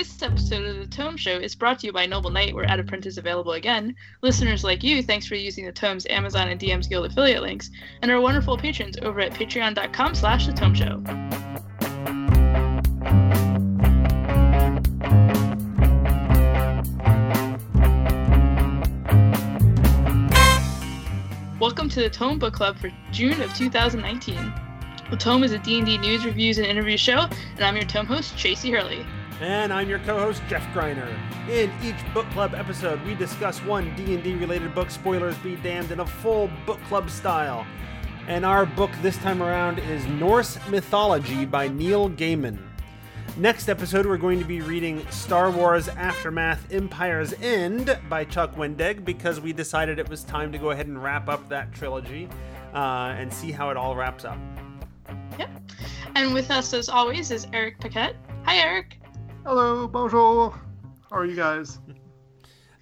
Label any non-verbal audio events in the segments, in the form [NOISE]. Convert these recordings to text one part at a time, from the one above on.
This episode of The Tome Show is brought to you by Noble Knight, where Print is available again. Listeners like you, thanks for using the Tome's Amazon and DM's Guild affiliate links, and our wonderful patrons over at patreon.com slash The Tome Show. Welcome to the Tome Book Club for June of 2019. The Tome is a D&D news, reviews, and interview show, and I'm your Tome host, Tracy Hurley. And I'm your co-host Jeff Greiner. In each book club episode, we discuss one D&D related book, spoilers be damned, in a full book club style. And our book this time around is Norse Mythology by Neil Gaiman. Next episode, we're going to be reading Star Wars Aftermath Empire's End by Chuck Wendig because we decided it was time to go ahead and wrap up that trilogy uh, and see how it all wraps up. Yep. And with us, as always, is Eric Paquette. Hi, Eric. Hello, bonjour. How are you guys? [LAUGHS]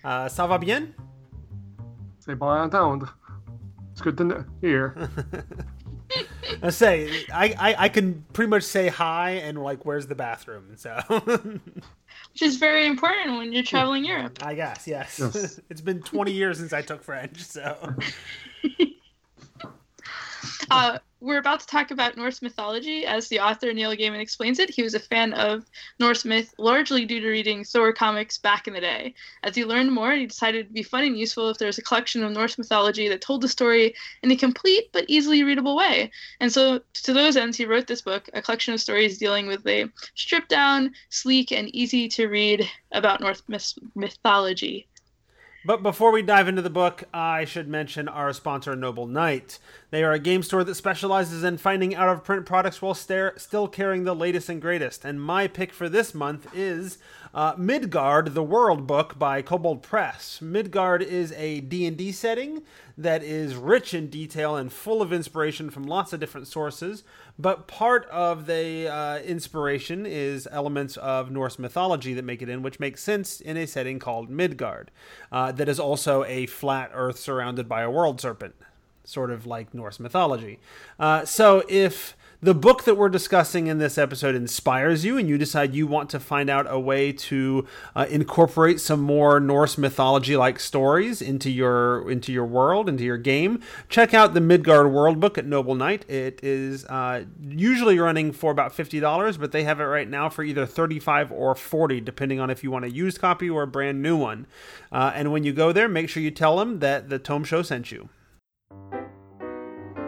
Uh, ça va bien? C'est bon entendre. It's good to know, hear. [LAUGHS] I say I, I I can pretty much say hi and like where's the bathroom so [LAUGHS] which is very important when you're traveling Europe. I guess yes. yes. it's been 20 years since I took French so. Uh, we're about to talk about Norse mythology. As the author Neil Gaiman explains it, he was a fan of Norse myth largely due to reading Thor comics back in the day. As he learned more, he decided it'd be fun and useful if there was a collection of Norse mythology that told the story in a complete but easily readable way. And so, to those ends, he wrote this book, a collection of stories dealing with a stripped down, sleek, and easy to read about Norse myth- mythology. But before we dive into the book, I should mention our sponsor, Noble Knight. They are a game store that specializes in finding out of print products while stare, still carrying the latest and greatest. And my pick for this month is uh, Midgard: The World Book by Kobold Press. Midgard is a D&D setting that is rich in detail and full of inspiration from lots of different sources. But part of the uh, inspiration is elements of Norse mythology that make it in, which makes sense in a setting called Midgard, uh, that is also a flat Earth surrounded by a world serpent, sort of like Norse mythology. Uh, so if the book that we're discussing in this episode inspires you and you decide you want to find out a way to uh, incorporate some more Norse mythology like stories into your into your world into your game. Check out the Midgard World Book at Noble Knight. It is uh, usually running for about $50 but they have it right now for either 35 or 40 depending on if you want a used copy or a brand new one. Uh, and when you go there make sure you tell them that the Tome Show sent you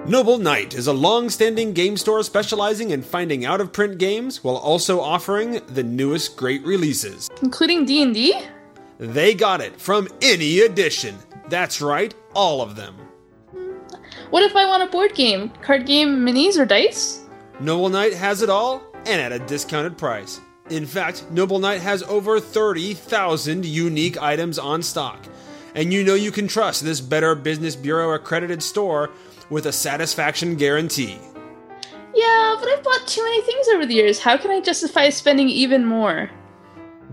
Noble Knight is a long-standing game store specializing in finding out-of-print games while also offering the newest great releases, including D&D. They got it from any edition. That's right, all of them. What if I want a board game, card game, minis, or dice? Noble Knight has it all and at a discounted price. In fact, Noble Knight has over 30,000 unique items on stock. And you know you can trust this Better Business Bureau accredited store with a satisfaction guarantee. Yeah, but I've bought too many things over the years. How can I justify spending even more?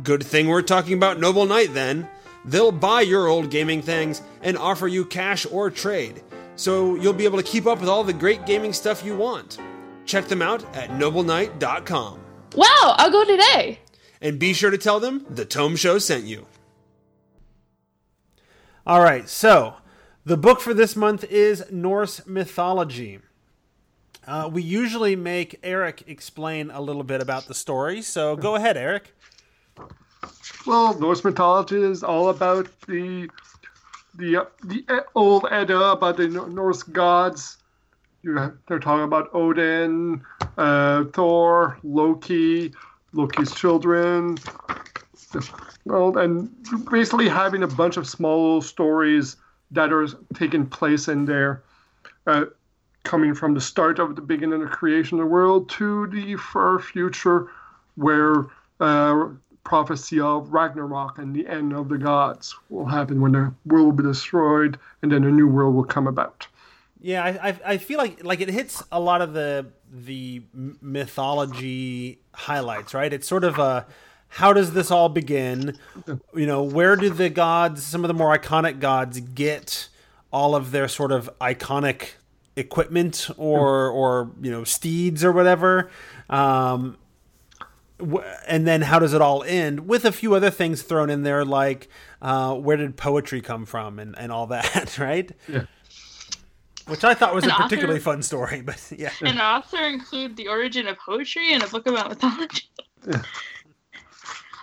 Good thing we're talking about Noble Knight then. They'll buy your old gaming things and offer you cash or trade, so you'll be able to keep up with all the great gaming stuff you want. Check them out at nobleknight.com. Wow, I'll go today. And be sure to tell them the Tome Show sent you. All right, so the book for this month is Norse mythology. Uh, we usually make Eric explain a little bit about the story, so go ahead, Eric. Well, Norse mythology is all about the the the old Edda about the Norse gods. They're talking about Odin, uh, Thor, Loki, Loki's children. Well, and basically having a bunch of small stories that are taking place in there, uh, coming from the start of the beginning of creation of the world to the far future, where uh, prophecy of Ragnarok and the end of the gods will happen when the world will be destroyed and then a new world will come about. Yeah, I, I feel like like it hits a lot of the the mythology highlights, right? It's sort of a how does this all begin? [LAUGHS] You know, where do the gods, some of the more iconic gods, get all of their sort of iconic equipment or or you know steeds or whatever? Um, and then how does it all end with a few other things thrown in there like uh, where did poetry come from and, and all that [LAUGHS] right Yeah. which i thought was An a particularly author- fun story but yeah An author include the origin of poetry in a book about mythology. Yeah.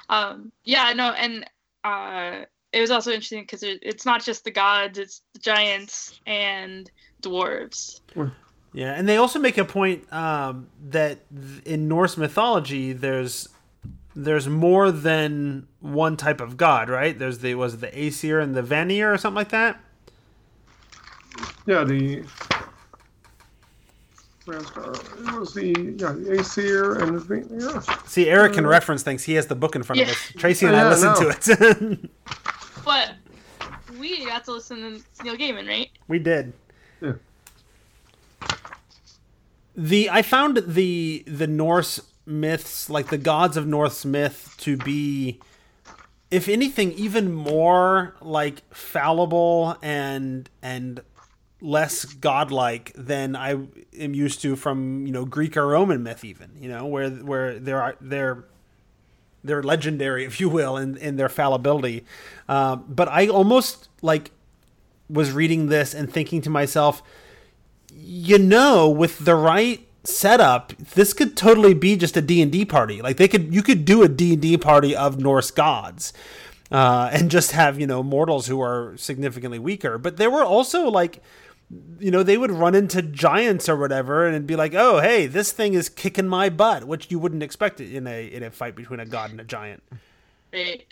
Um, yeah, no, and uh, it was also interesting because it, it's not just the gods; it's the giants and dwarves. Yeah, and they also make a point um, that in Norse mythology, there's there's more than one type of god, right? There's the was it the Aesir and the Vanir or something like that. Yeah, the. Where's the, it was the yeah the Aesir and the yeah. See, Eric can uh, reference things. He has the book in front of us. Tracy and I Yeah, I listened know. to it. [LAUGHS] But we got to listen to Neil Gaiman, right? we did. Yeah. The I found the the Norse myths, like the gods of Norse myth, to be, if anything, even more like fallible and and less godlike than I am used to from you know Greek or Roman myth, even you know where where there are they're they're legendary, [LAUGHS] if you will, in in their fallibility. Um, but I almost like was reading this and thinking to myself, you know, with the right setup, this could totally be just a D&D party. Like they could you could do a D&D party of Norse gods. Uh, and just have, you know, mortals who are significantly weaker. But there were also like you know, they would run into giants or whatever and be like, "Oh, hey, this thing is kicking my butt," which you wouldn't expect it in a in a fight between a god and a giant. Right.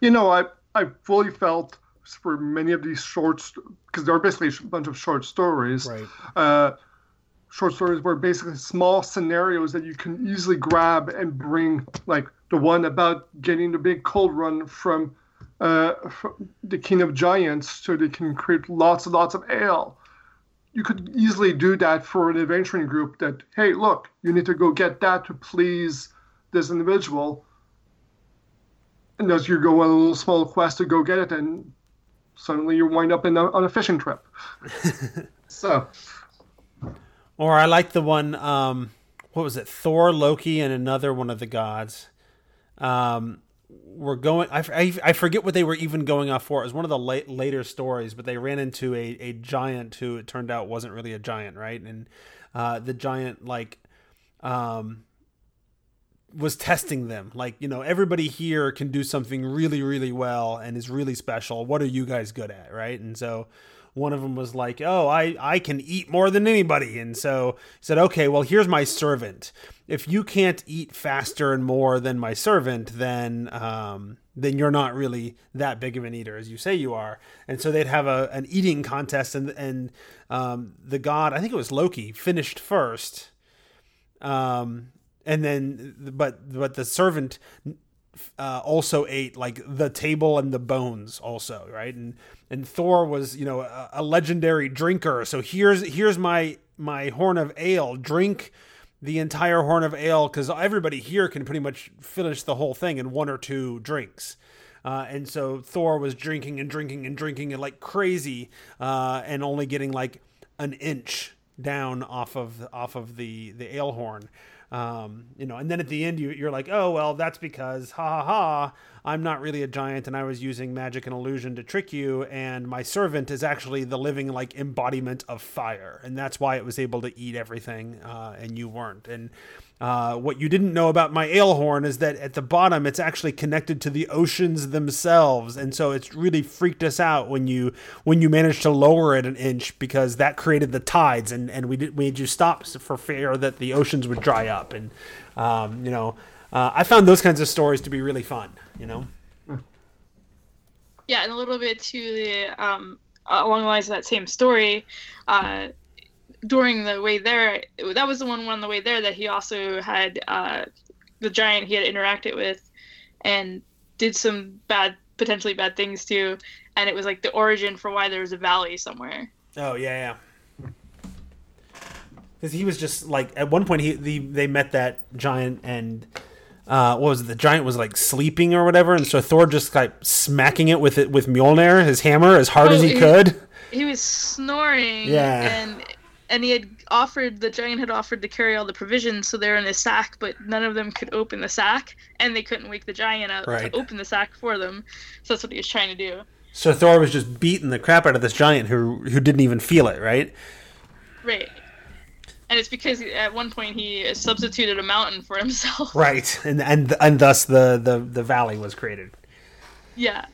You know, I I fully felt for many of these shorts because they're basically a bunch of short stories. Right. Uh, short stories were basically small scenarios that you can easily grab and bring, like the one about getting the big cold run from, uh, the King of Giants, so they can create lots and lots of ale. You could easily do that for an adventuring group. That hey, look, you need to go get that to please this individual. And as you go on a little small quest to go get it, and suddenly you wind up in a, on a fishing trip. [LAUGHS] so. Or I like the one, um, what was it? Thor, Loki, and another one of the gods. Um, were going. I, I, I forget what they were even going off for. It was one of the late, later stories, but they ran into a, a giant who it turned out wasn't really a giant, right? And uh, the giant like um, was testing them. Like you know, everybody here can do something really, really well and is really special. What are you guys good at, right? And so one of them was like, "Oh, I I can eat more than anybody," and so said, "Okay, well, here's my servant. If you can't eat faster and more than my servant, then um, then you're not really that big of an eater as you say you are." And so they'd have a an eating contest, and and um, the god, I think it was Loki, finished first. Um, and then, but but the servant uh, also ate like the table and the bones also right? And and thor was you know a, a legendary drinker. So here's here's my my horn of ale. Drink the entire horn of ale because everybody here can pretty much finish the whole thing in one or two drinks. Uh, and so thor was drinking and drinking and drinking and like crazy uh, and only getting like an inch down off of off of the the ale horn um, you know, and then at the end you, you're like, oh well, that's because ha ha ha, I'm not really a giant, and I was using magic and illusion to trick you, and my servant is actually the living like embodiment of fire, and that's why it was able to eat everything, uh, and you weren't. And uh, what you didn't know about my ale horn is that at the bottom it's actually connected to the oceans themselves, and so it's really freaked us out when you when you managed to lower it an inch because that created the tides, and and we did, made you stop for fear that the oceans would dry up, and um, you know. Uh, I found those kinds of stories to be really fun, you know. Yeah, and a little bit to the um, along the lines of that same story. Uh, during the way there, that was the one on the way there that he also had uh, the giant he had interacted with, and did some bad, potentially bad things too. And it was like the origin for why there was a valley somewhere. Oh yeah, yeah. Because he was just like at one point he the, they met that giant and uh, what was it? The giant was like sleeping or whatever, and so Thor just like smacking it with it with Mjolnir, his hammer, as hard as Oh, he he- could. He was snoring. Yeah. And and he had offered the giant had offered to carry all the provisions, so they're in a sack, but none of them could open the sack, and they couldn't wake the giant up Right. to open the sack for them. So that's what he was trying to do. So Thor was just beating the crap out of this giant who who didn't even feel it, right? Right. And it's because at one point he substituted a mountain for himself. Right, and and and thus the the the valley was created. [LAUGHS] Yeah.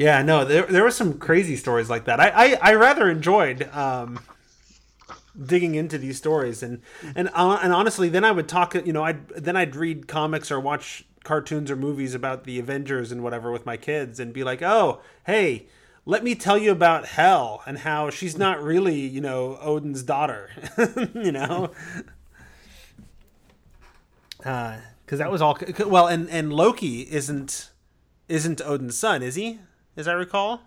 Yeah, no, there there were some crazy stories like that. I I, I rather enjoyed um, digging into these stories, and and uh, and honestly, then I would talk. You know, I then I'd read comics or watch cartoons or movies about the Avengers and whatever with my kids, and be like, oh, hey. Let me tell you about Hel and how she's not really, you know, Odin's daughter. [LAUGHS] you know, because that was all. Well, and and Loki isn't isn't Odin's son, is he? As I recall.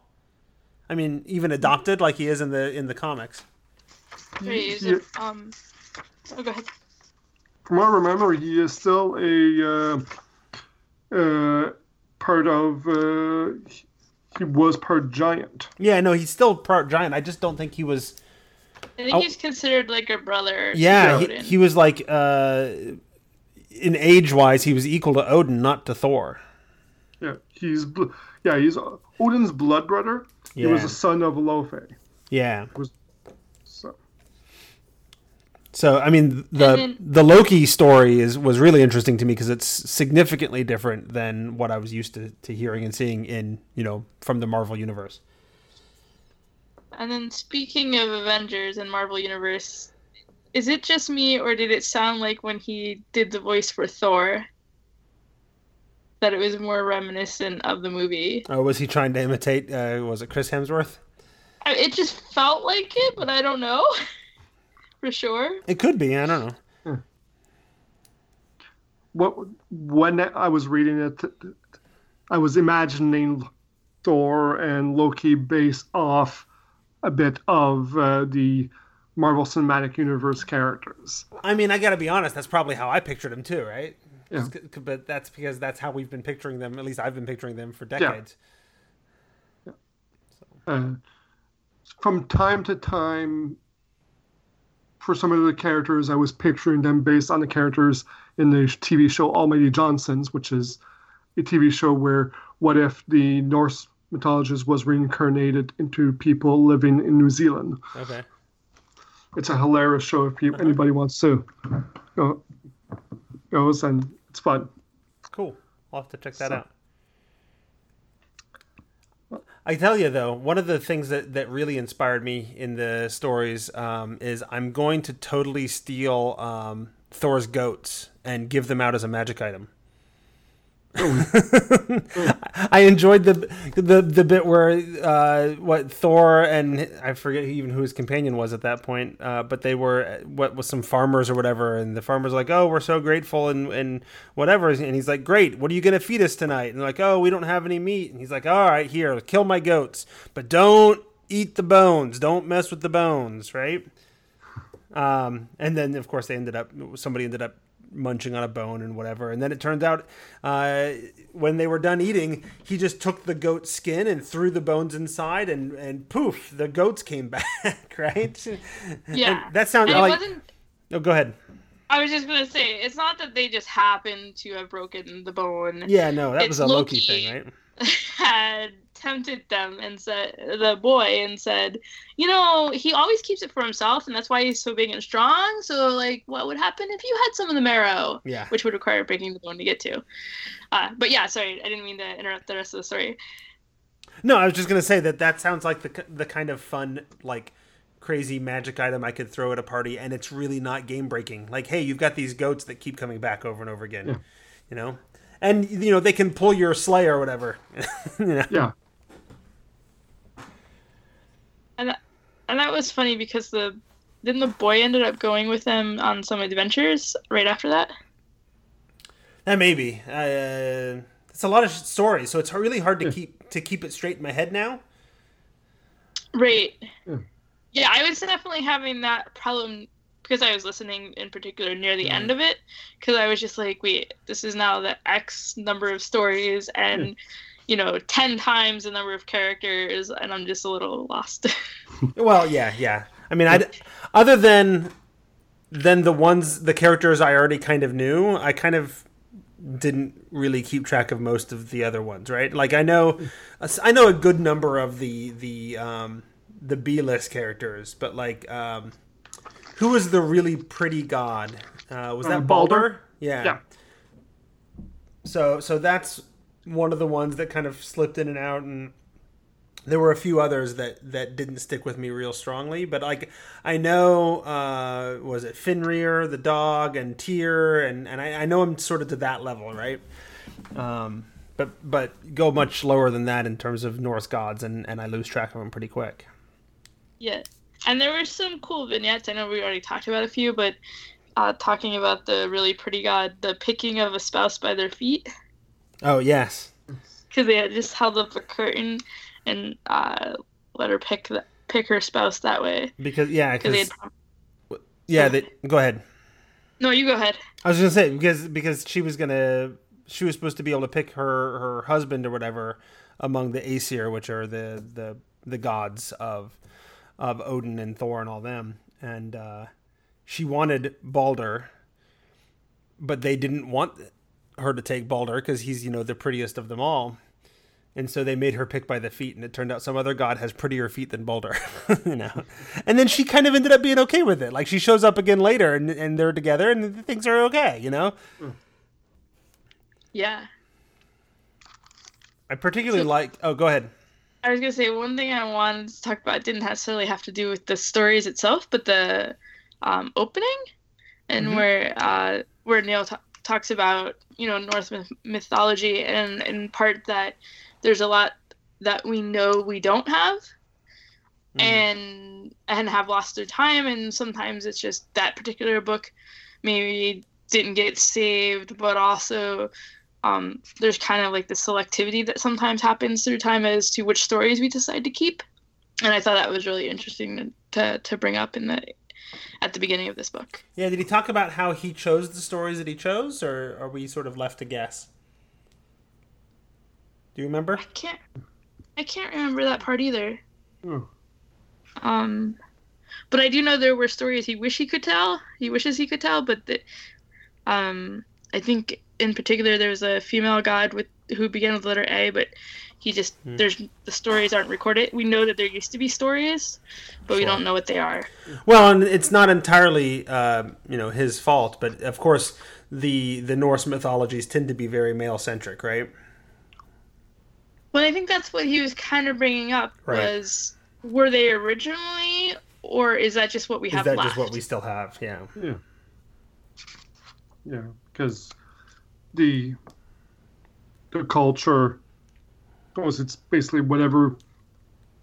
I mean, even adopted like he is in the in the comics. Right, is Yeah. it, um, oh, go ahead. From what I remember, he is still a uh, uh, part of. Uh, he- he was part giant. Yeah, no, he's still part giant. I just don't think he was. I think Oh. he's considered like a brother. to Yeah, he, he was like uh, in age wise, he was equal to Odin, not to Thor. Yeah, he's yeah he's Odin's blood brother. He was a son of Laufey. Yeah. Was, So So I mean, the then- the Loki story is was really interesting to me because it's significantly different than what I was used to, to hearing and seeing in you know from the Marvel universe. And then speaking of Avengers and Marvel Universe, is it just me or did it sound like when he did the voice for Thor that it was more reminiscent of the movie? Or was he trying to imitate? Uh, was it Chris Hemsworth? It just felt like it, but I don't know [LAUGHS] for sure. It could be. I don't know. what when I was reading it, I was imagining Thor and Loki based off a bit of uh, the Marvel Cinematic Universe characters. I mean, I got to be honest. That's probably how I pictured him too, right? Yeah. But that's because that's how we've been picturing them. At least I've been picturing them for decades. Uh, from time to time, for some of the characters, I was picturing them based on the characters in the TV show Almighty Johnsons, which is a TV show where what if the Norse mythologist was reincarnated into people living in New Zealand? Okay. It's a hilarious show if people, anybody wants to go, goes, and it's fun. Cool. I'll have to check that So- out. I tell you though, one of the things that, that really inspired me in the stories um, is I'm going to totally steal um, Thor's goats and give them out as a magic item. I enjoyed the the the bit where uh, what Thor and I forget even who his companion was at that point, uh, but they were what was some farmers or whatever, and the farmers like, "Oh, we're so grateful," and and whatever, and he's like, "Great, what are you gonna feed us tonight?" And they're like, "Oh, we don't have any meat," and he's like, "All right, here, kill my goats, but don't eat the bones, don't mess with the bones, right?" Um, and then of course they ended up somebody ended up munching on a bone and whatever. And then it turns out uh, when they were done eating, he just took the goat skin and threw the bones inside, and and poof, the goats came [LAUGHS] back. Right? Yeah. And that sounded And like. wasn't Oh, go ahead. I was just gonna say it's not that they just happened to have broken the bone. Yeah, no, that It's was a Loki, Loki. thing, right? [LAUGHS] had tempted them and said the boy and said, you know, he always keeps it for himself and that's why he's so big and strong. So like what would happen if you had some of the marrow? Yeah. Which would require breaking the bone to get to. Uh, but yeah, sorry, I didn't mean to interrupt the rest of the story. No, I was just gonna say that that sounds like the the kind of fun like crazy magic item I could throw at a party, and it's really not game breaking. Like, hey, you've got these goats that keep coming back over and over again, you know, and you know they can pull your sleigh or whatever. [LAUGHS] you know? Yeah. And that, and that was funny because the didn't the boy ended up going with them on some adventures right after that? That maybe. Uh, it's a lot of stories, so it's really hard to hmm. keep to keep it straight in my head now. Right. Yeah. Yeah, I was definitely having that problem because I was listening in particular near the end hmm. of it because I was just like, wait, this is now the X number of stories and you know, 10 times the number of characters and I'm just a little lost. [LAUGHS] Well, yeah, yeah. I mean, I other than than the ones the characters I already kind of knew, I kind of didn't really keep track of most of the other ones, right? Like I know I know a good number of the the um the B list characters, but like um who was the really pretty god? Uh, was that Uh, Balder? Balder? Yeah. Yeah. So so that's one of the ones that kind of slipped in and out and there were a few others that that didn't stick with me real strongly but like i know uh was it Fenrir the dog and tyr and and I, I know i'm sort of to that level right um but but go much lower than that in terms of norse gods and and i lose track of them pretty quick Yeah. And there were some cool vignettes. I know we already talked about a few, but uh, talking about the really pretty god, the picking of a spouse by their feet, oh yes because they had just held up a curtain and uh, let her pick the, pick her spouse that way. because yeah Because they because had, yeah they, go ahead no, you go ahead. I was gonna say because because she was gonna she was supposed to be able to pick her her husband or whatever among the Aesir, which are the the the gods of of Odin and Thor and all them, and uh, she wanted Balder, but they didn't want her to take Balder because he's you know the prettiest of them all. And so they made her pick by the feet, and it turned out some other god has prettier feet than Balder, [LAUGHS] you know. And then she kind of ended up being okay with it. Like she shows up again later, and, and they're together, and things are okay, you know. Yeah. I particularly like. Oh, go ahead. I was gonna say one thing I wanted to talk about didn't necessarily have to do with the stories itself, but the um, opening and Mhm. where uh, where Neil ta talks about you know Norse myth- mythology and in part that there's a lot that we know we don't have Mhm. and and have lost their time and sometimes it's just that particular book maybe didn't get saved but also um, there's kind of like the selectivity that sometimes happens through time as to which stories we decide to keep and i thought that was really interesting to, to, to bring up in the at the beginning of this book Yeah, did he talk about how he chose the stories that he chose, or are we sort of left to guess? Do you remember? i can't i can't remember that part either Oh. Um, but I do know there were stories he wish he could tell. He wishes he could tell, but that, um, I think in particular there was a female god with who began with the letter A, but he just Hmm. there's the stories aren't recorded. We know that there used to be stories, but we don't know what they are. Well, and it's not entirely, uh, you know, his fault, but of course, the the Norse mythologies tend to be very male centric, right? Well, I think that's what he was kind of bringing up Right. was were they originally, or is that just what we Is have that left? just what we still have? Yeah. Yeah. Yeah, because the the culture was it's basically whatever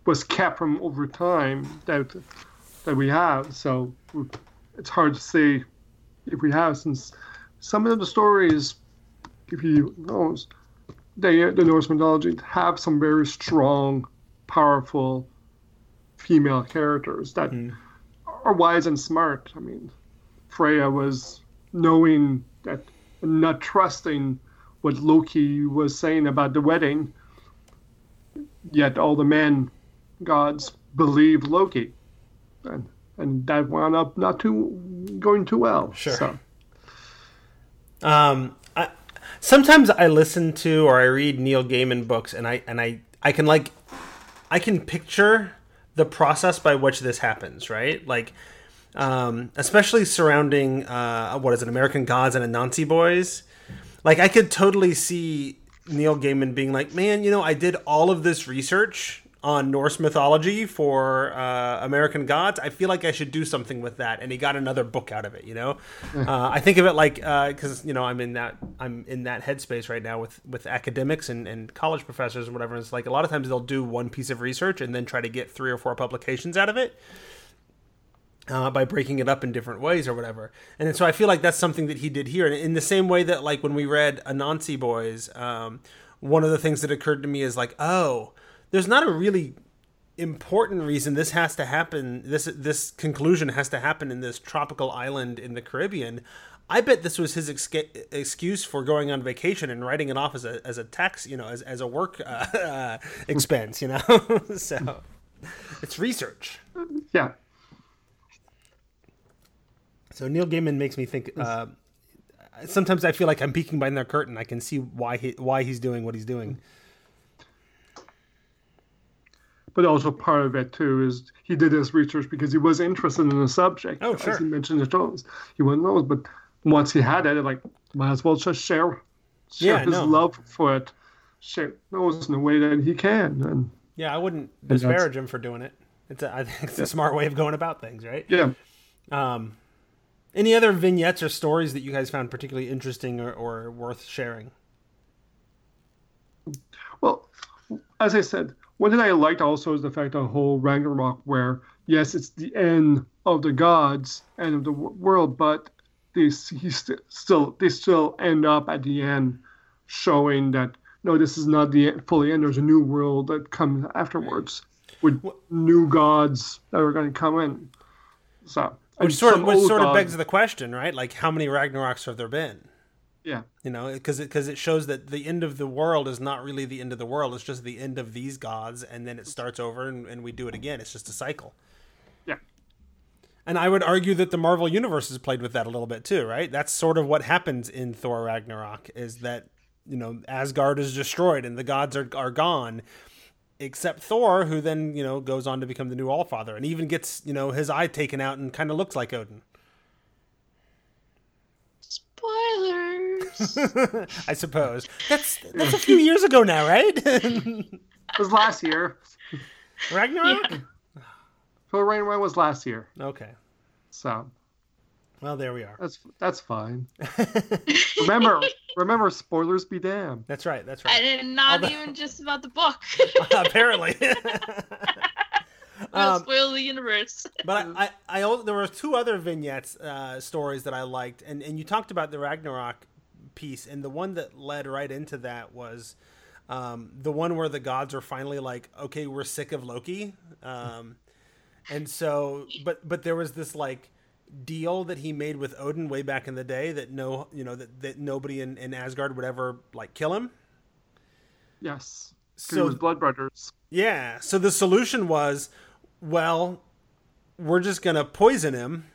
was kept from over time that that we have. So it's hard to say if we have since some of the stories, if you know, they the Norse mythology have some very strong, powerful female characters that Mhm. are wise and smart. I mean, Freya was knowing that and not trusting what Loki was saying about the wedding. Yet all the men gods believe Loki, and and that wound up not too going too well. Sure. So, Um, I, sometimes I listen to or I read Neil Gaiman books, and I and I I can like I can picture the process by which this happens, right? Like, um, especially surrounding uh, what is it, American Gods and Anansi Boys. Like, I could totally see Neil Gaiman being like, "Man, you know, I did all of this research on Norse mythology for uh, American Gods. I feel like I should do something with that." And he got another book out of it. You know, uh, I think of it like because you know I'm in that I'm in that headspace right now with with academics and, and college professors and whatever. It's like a lot of times they'll do one piece of research and then try to get three or four publications out of it uh, by breaking it up in different ways or whatever. And so I feel like that's something that he did here. And in the same way that, like, when we read Anansi Boys, um, one of the things that occurred to me is like, oh, there's not a really important reason this has to happen. This this conclusion has to happen in this tropical island in the Caribbean. I bet this was his excuse for going on vacation and writing it off as a as a tax, you know, as as a work uh, [LAUGHS] uh, expense, you know. [LAUGHS] so it's research. yeah, So Neil Gaiman makes me think. Uh, sometimes I feel like I'm peeking behind their curtain. I can see why he why he's doing what he's doing. But also part of it too is he did his research because he was interested in the subject. Oh, sure. As he mentioned the Jones, he wouldn't know. But once he had it, like might as well just share, share Yeah, his no. love for it, share those in a way that he can. And Yeah, I wouldn't disparage him for doing it. It's a, I think it's a smart way of going about things, right? yeah, Um, any other vignettes or stories that you guys found particularly interesting or, or worth sharing? Well, as I said, one thing I liked also is the fact of the whole Ragnarok, where yes, it's the end of the gods, end of the w- world, but they he st- still they still end up at the end, showing that no, this is not the fully end. There's a new world that comes afterwards with new gods that are going to come in. So, Which sort of which sort of begs the question, right? Like, how many Ragnaroks have there been? yeah. You know, because it, cause it shows that the end of the world is not really the end of the world. It's just the end of these gods, and then it starts over, and, and we do it again. It's just a cycle. Yeah. And I would argue that the Marvel universe has played with that a little bit too, right? That's sort of what happens in Thor Ragnarok is that, you know, Asgard is destroyed and the gods are, are gone, except Thor, who then, you know, goes on to become the new Allfather and even gets, you know, his eye taken out and kind of looks like Odin. Spoilers. [LAUGHS] I suppose. That's that's a few years ago now, right? It was last year. Ragnarok? Phil Ragnarok was last year. Okay. So Well, there we are. that's that's fine. [LAUGHS] remember, remember, spoilers be damned. That's right. That's and right. then not Although- even just about the book. [LAUGHS] Apparently. [LAUGHS] We'll Um, spoil the universe. But I, I, I there were two other vignettes uh, stories that I liked, and and you talked about the Ragnarok piece, and the one that led right into that was um, the one where the gods are finally like, okay, we're sick of Loki, um, and so, but but there was this like deal that he made with Odin way back in the day that no, you know, that that nobody in, in Asgard would ever like kill him. Yes. So- was Blood Brothers. Yeah. So the solution was, well, we're just gonna poison him,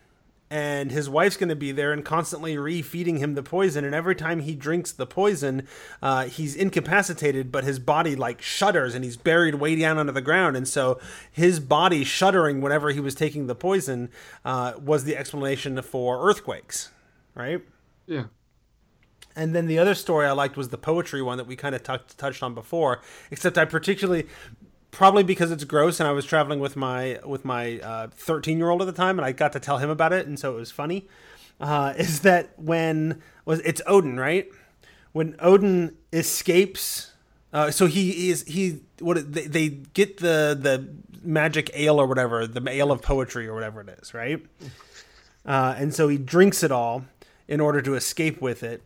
and his wife's gonna be there and constantly refeeding him the poison. And every time he drinks the poison, uh, he's incapacitated, but his body like shudders, and he's buried way down under the ground. And so his body shuddering whenever he was taking the poison uh, was the explanation for earthquakes, right? Yeah. And then the other story I liked was the poetry one that we kind of touched touched on before. Except I particularly, probably because it's gross, and I was traveling with my with my thirteen year old at the time, and I got to tell him about it, and so it was funny. Uh, [LAUGHS] is that when was it's Odin right? When Odin escapes, uh, so he is he what they, they get the the magic ale or whatever, the ale of poetry or whatever it is, right? Uh, and so he drinks it all in order to escape with it.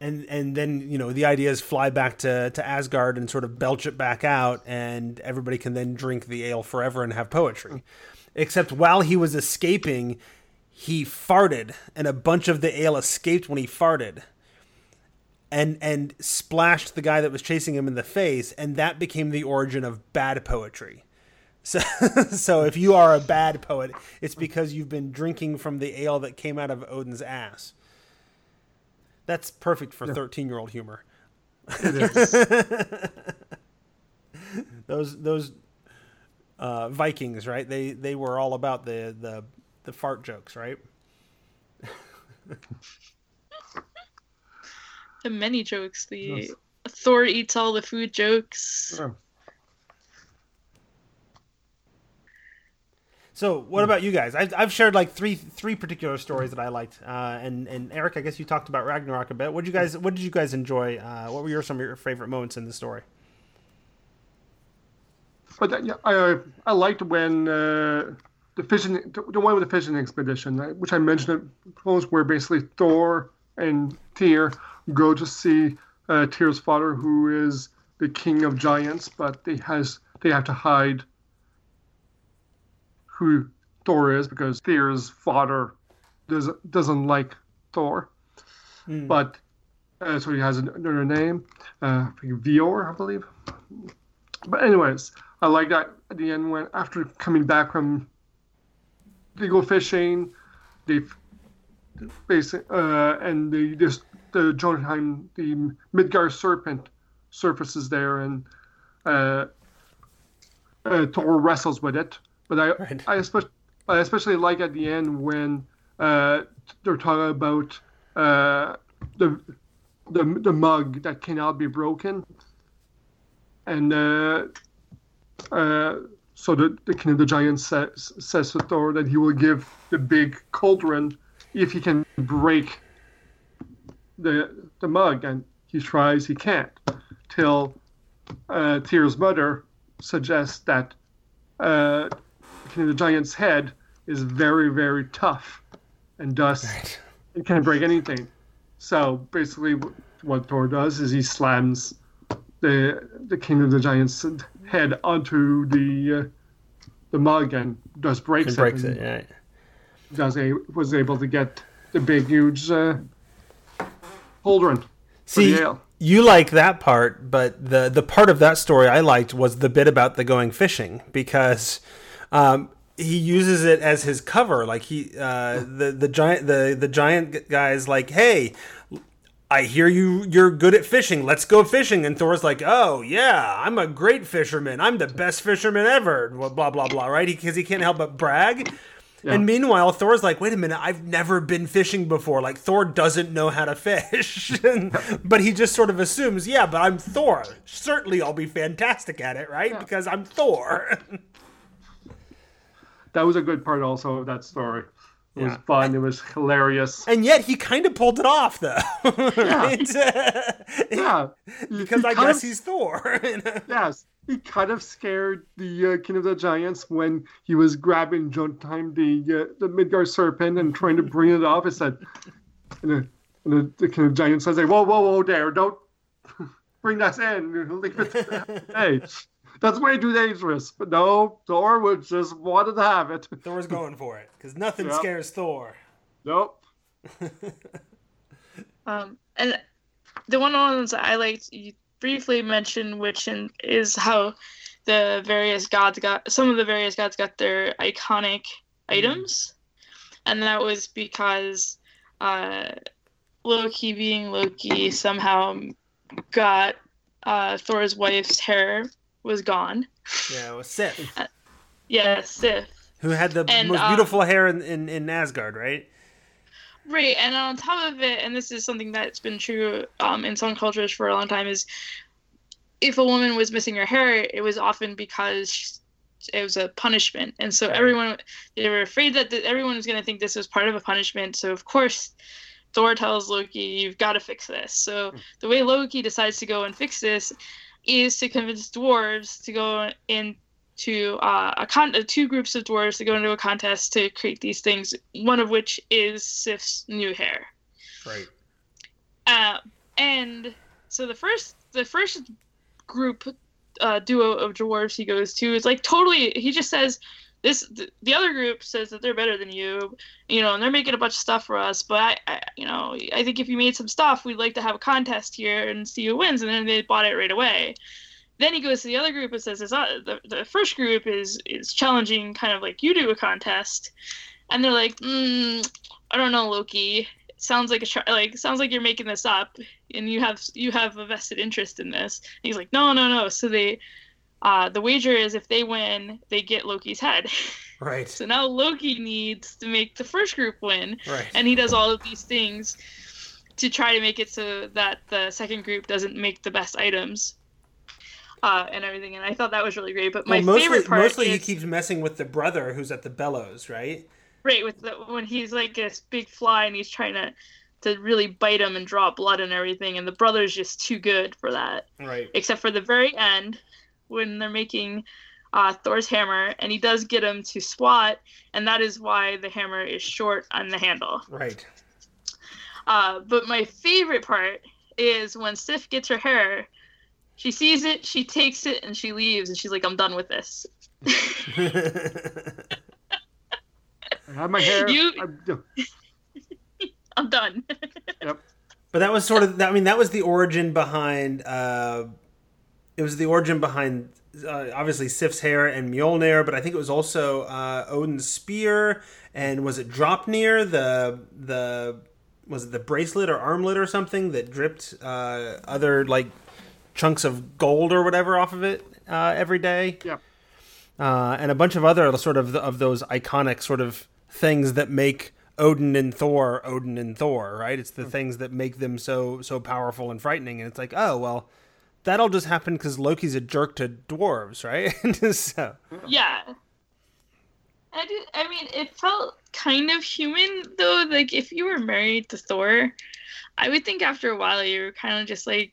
And and then you know the idea is fly back to, to Asgard and sort of belch it back out, and everybody can then drink the ale forever and have poetry. Except while he was escaping, he farted, and a bunch of the ale escaped when he farted, and and splashed the guy that was chasing him in the face, and that became the origin of bad poetry. [LAUGHS] So, so if you are a bad poet, it's because you've been drinking from the ale that came out of Odin's ass. That's perfect for thirteen-year-old humor. It is. [LAUGHS] Those those uh, Vikings, right? They they were all about the the the fart jokes, right? [LAUGHS] The many jokes. The Yes. Thor eats all the food jokes. Yeah. So, what about you guys? I've, I've shared like three three particular stories that I liked, uh, and and Eric, I guess you talked about Ragnarok a bit. What did you guys What did you guys enjoy? Uh, what were your some of your favorite moments in the story? But uh, yeah, I I liked when uh, the fishing the, the one with the fishing expedition, uh, which I mentioned, it was where basically Thor and Tyr go to see uh, Tyr's father, who is the king of giants, but they has they have to hide who Thor is because Tyr's father doesn't doesn't like Thor, but uh, so he has another name, uh, Vior, I believe. But anyways, I like that at the end when after coming back from they go fishing, they basic uh, and the just the Jotunheim the Midgard serpent surfaces there and uh, uh, Thor wrestles with it. But I [LAUGHS] Right. I especially I especially like at the end when uh, they're talking about uh, the the the mug that cannot be broken, and uh, uh, so the the king of the giant says says to Thor that he will give the big cauldron if he can break the the mug, and he tries, he can't, till uh, Tyr's mother suggests that of the Giant's head is very, very tough, and thus Right. it can't break anything. So basically, what Thor does is he slams the the King of the Giant's head onto the uh, the mug and just breaks It breaks it. Yeah. Does a, was able to get the big, huge uh, cauldron See, you like that part, but the the part of that story I liked was the bit about the going fishing because um, he uses it as his cover. Like he, uh, the the giant the the giant guy's like, hey. I hear you you're good at fishing. Let's go fishing. And Thor's like, "Oh, yeah, I'm a great fisherman. I'm the best fisherman ever." Blah blah blah, blah right? Because he, can't help but brag. And meanwhile, Thor's like, "Wait a minute, I've never been fishing before. Like Thor doesn't know how to fish." [LAUGHS] And- but he just sort of assumes, "Yeah, but I'm Thor. Certainly I'll be fantastic at it, right? Because I'm Thor." [LAUGHS] That was a good part also of that story. It was Yeah. fun. It was hilarious. and yet he kind of pulled it off though. right? Yeah, [LAUGHS] because He I guess of- he's Thor. [LAUGHS] Yes, he kind of scared the uh, King of the Giants when he was grabbing Jotunheim, the uh, the Midgard serpent, and trying to bring it off. He said, and, the, and the, the King of the Giants says, "Whoa, whoa, whoa, there! Don't [LAUGHS] bring that in. Leave it. hey, that's way too dangerous." But no, Thor would just wanted to have it. [LAUGHS] Thor's going for it because nothing Yep. scares Thor. Nope. [LAUGHS] Um, and the one of the ones that I liked, you briefly mentioned, which in, is how the various gods got some of the various gods got their iconic items, and that was because uh, Loki, being Loki, somehow got uh, Thor's wife's hair was gone. Yeah, it was Sif, Yeah, Sif. who had the And, most um, beautiful hair in, in, in Asgard, right? Right, and on top of it, and this is something that's been true um, in some cultures for a long time, is if a woman was missing her hair, it was often because it was a punishment, and so everyone they were afraid that th- everyone was going to think this was part of a punishment. So of course, Thor tells Loki, "You've got to fix this." So the way Loki decides to go and fix this is to convince dwarves to go into uh, a con- uh, two groups of dwarves to go into a contest to create these things. One of which is Sif's new hair. Right. Uh, and so the first the first group uh, duo of dwarves he goes to is like totally he just says this the, the other group says that they're better than you you know and they're making a bunch of stuff for us but I, I you know i think if you made some stuff we'd like to have a contest here and see who wins and then they bought it right away then he goes to the other group and says, "It's not the, the first group is is challenging, kind of like you do a contest," and they're like, mm, "I don't know, Loki. Sounds like a tr- like sounds like you're making this up, and you have you have a vested interest in this." And he's like, "No, no, no." So they, uh, the wager is if they win, they get Loki's head. [LAUGHS] Right. so now Loki needs to make the first group win, Right. and he does all of these things to try to make it so that the second group doesn't make the best items uh, and everything. And I thought that was really great. But my well, mostly, favorite part mostly he keeps messing with the brother who's at the bellows, right? right with the, when he's like this big fly and he's trying to to really bite him and draw blood and everything, and the brother's just too good for that. Right. Except for the very end when they're making. Uh, Thor's hammer, and he does get him to swat, and that is why the hammer is short on the handle. Right. Uh, but my favorite part is when Sif gets her hair. She sees it, she takes it, and she leaves, and she's like, "I'm done with this." [LAUGHS] I have my hair. You- I'm- [LAUGHS] I'm done. [LAUGHS] But that was sort of. I mean, that was the origin behind. Uh, it was the origin behind uh, obviously Sif's hair and Mjolnir, but I think it was also uh, Odin's spear and was it Draupnir the the was it the bracelet or armlet or something that dripped uh, other like chunks of gold or whatever off of it uh, every day. Yeah. Uh, and a bunch of other sort of of those iconic sort of things that make Odin and Thor Odin and Thor, right? It's the things that make them so so powerful and frightening. And it's like, oh well, that'll just happen because Loki's a jerk to dwarves, right? [LAUGHS] so Yeah. I did, I mean, it felt kind of human though. Like if you were married to Thor, I would think after a while you were kind of just like,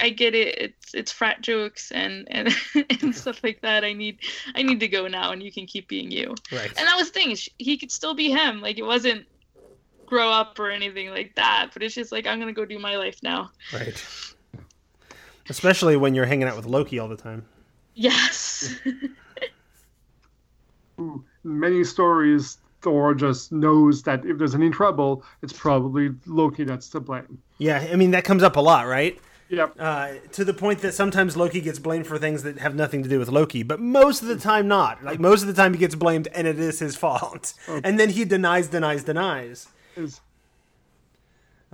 I get it. It's it's frat jokes and and [LAUGHS] and stuff like that. I need I need to go now, and you can keep being you. right, And that was the thing. He could still be him. Like it wasn't grow up or anything like that. But it's just like I'm gonna go do my life now. right. Especially when you're hanging out with Loki all the time. Yes. [LAUGHS] Many stories, Thor just knows that if there's any trouble, it's probably Loki that's to blame. Yeah, I mean that comes up a lot, right? Yep. Uh, to the point that sometimes Loki gets blamed for things that have nothing to do with Loki, but most of the time not. Like most of the time he gets blamed and it is his fault, and then he denies, denies, denies. Is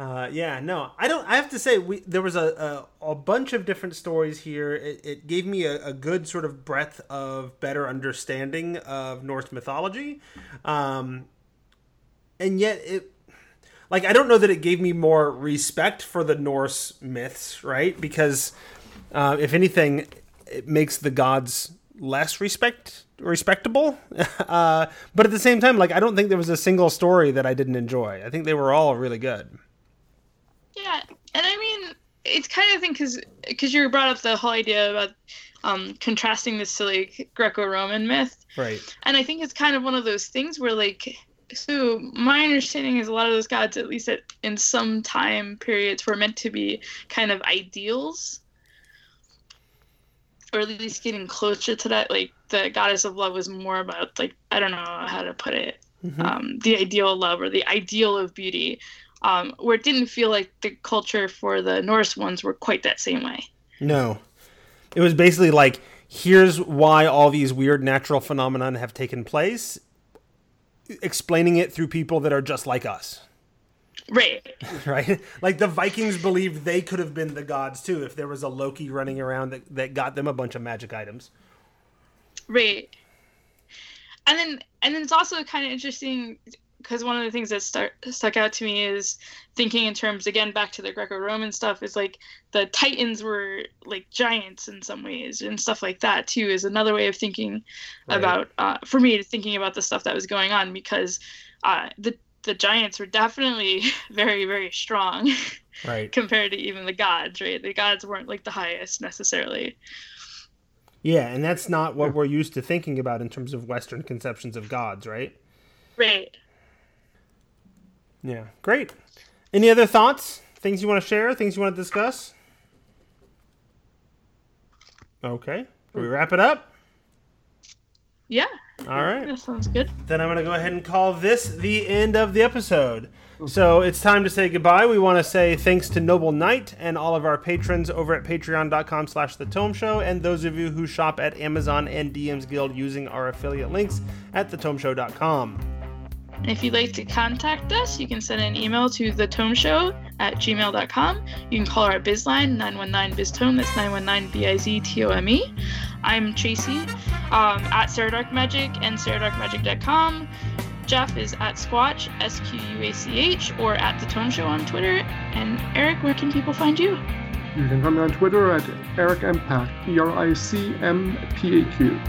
Uh, yeah, no, I don't. I have to say, we there was a a, a bunch of different stories here. It, it gave me a, a good sort of breadth of better understanding of Norse mythology, um, and yet it, like, I don't know that it gave me more respect for the Norse myths, right? Because uh, if anything, it makes the gods less respect respectable. [LAUGHS] uh, but at the same time, like, I don't think there was a single story that I didn't enjoy. I think they were all really good. Yeah, and I mean, it's kind of thing because because you brought up the whole idea about um, contrasting this to like Greco-Roman myth, Right. and I think it's kind of one of those things where like. So my understanding is a lot of those gods, at least at, in some time periods, were meant to be kind of ideals, or at least getting closer to that. Like the goddess of love was more about like I don't know how to put it, um, the ideal of love or the ideal of beauty, um, where it didn't feel like the culture for the Norse ones were quite that same way. No. It was basically like here's why all these weird natural phenomenon have taken place, explaining it through people that are just like us. Right. [LAUGHS] Right? Like the Vikings believed they could have been the gods too if there was a Loki running around that, that got them a bunch of magic items. Right. And then and then it's also kind of interesting because one of the things that start, stuck out to me is thinking in terms again back to the Greco-Roman stuff is like the Titans were like giants in some ways and stuff like that too is another way of thinking Right. about uh, for me thinking about the stuff that was going on because uh, the the giants were definitely [LAUGHS] very very strong [LAUGHS] Right. compared to even the gods right the gods weren't like the highest necessarily Yeah, and that's not what we're used to thinking about in terms of Western conceptions of gods, right? right Yeah. Great. Any other thoughts? Things you want to share? Things you want to discuss? Okay. Do we wrap it up? yeah All right. that sounds good Then I'm going to go ahead and call this the end of the episode. So it's time to say goodbye. We want to say thanks to Noble Knight and all of our patrons over at patreon.com slash the tome show and those of you who shop at Amazon and DM's Guild using our affiliate links at thetomeshow.com. If you'd like to contact us, you can send an email to thetomeshow at gmail.com. You can call our biz line, 919-BIZ-TOME, that's 919-B-I-Z-T-O-M-E. I'm Tracy, um, at Sarah Dark Magic and SarahDarkMagic.com. Jeff is at Squatch, S-Q-U-A-C-H, or at The Tome Show on Twitter. And Eric, where can people find you? you can find me on Twitter at Eric Impact, E R I C M P A Q.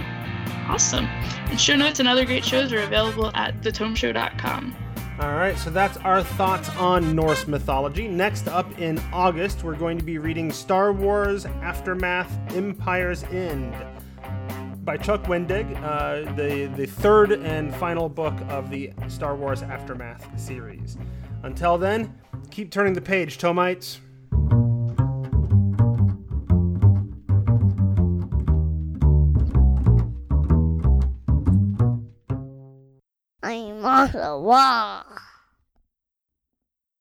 Awesome. And show notes and other great shows are available at thetomeshow.com. All right, so that's our thoughts on Norse mythology. Next up in August, we're going to be reading Star Wars Aftermath Empire's End by Chuck Wendig, uh, the, the third and final book of the Star Wars Aftermath series. Until then, keep turning the page, Tomites. I'm on the wall.